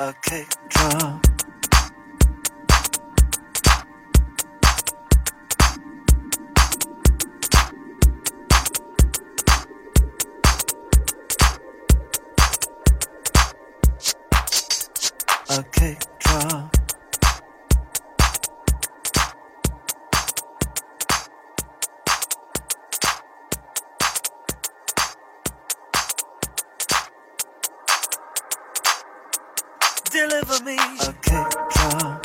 a kick drum. A kick deliver me a good call.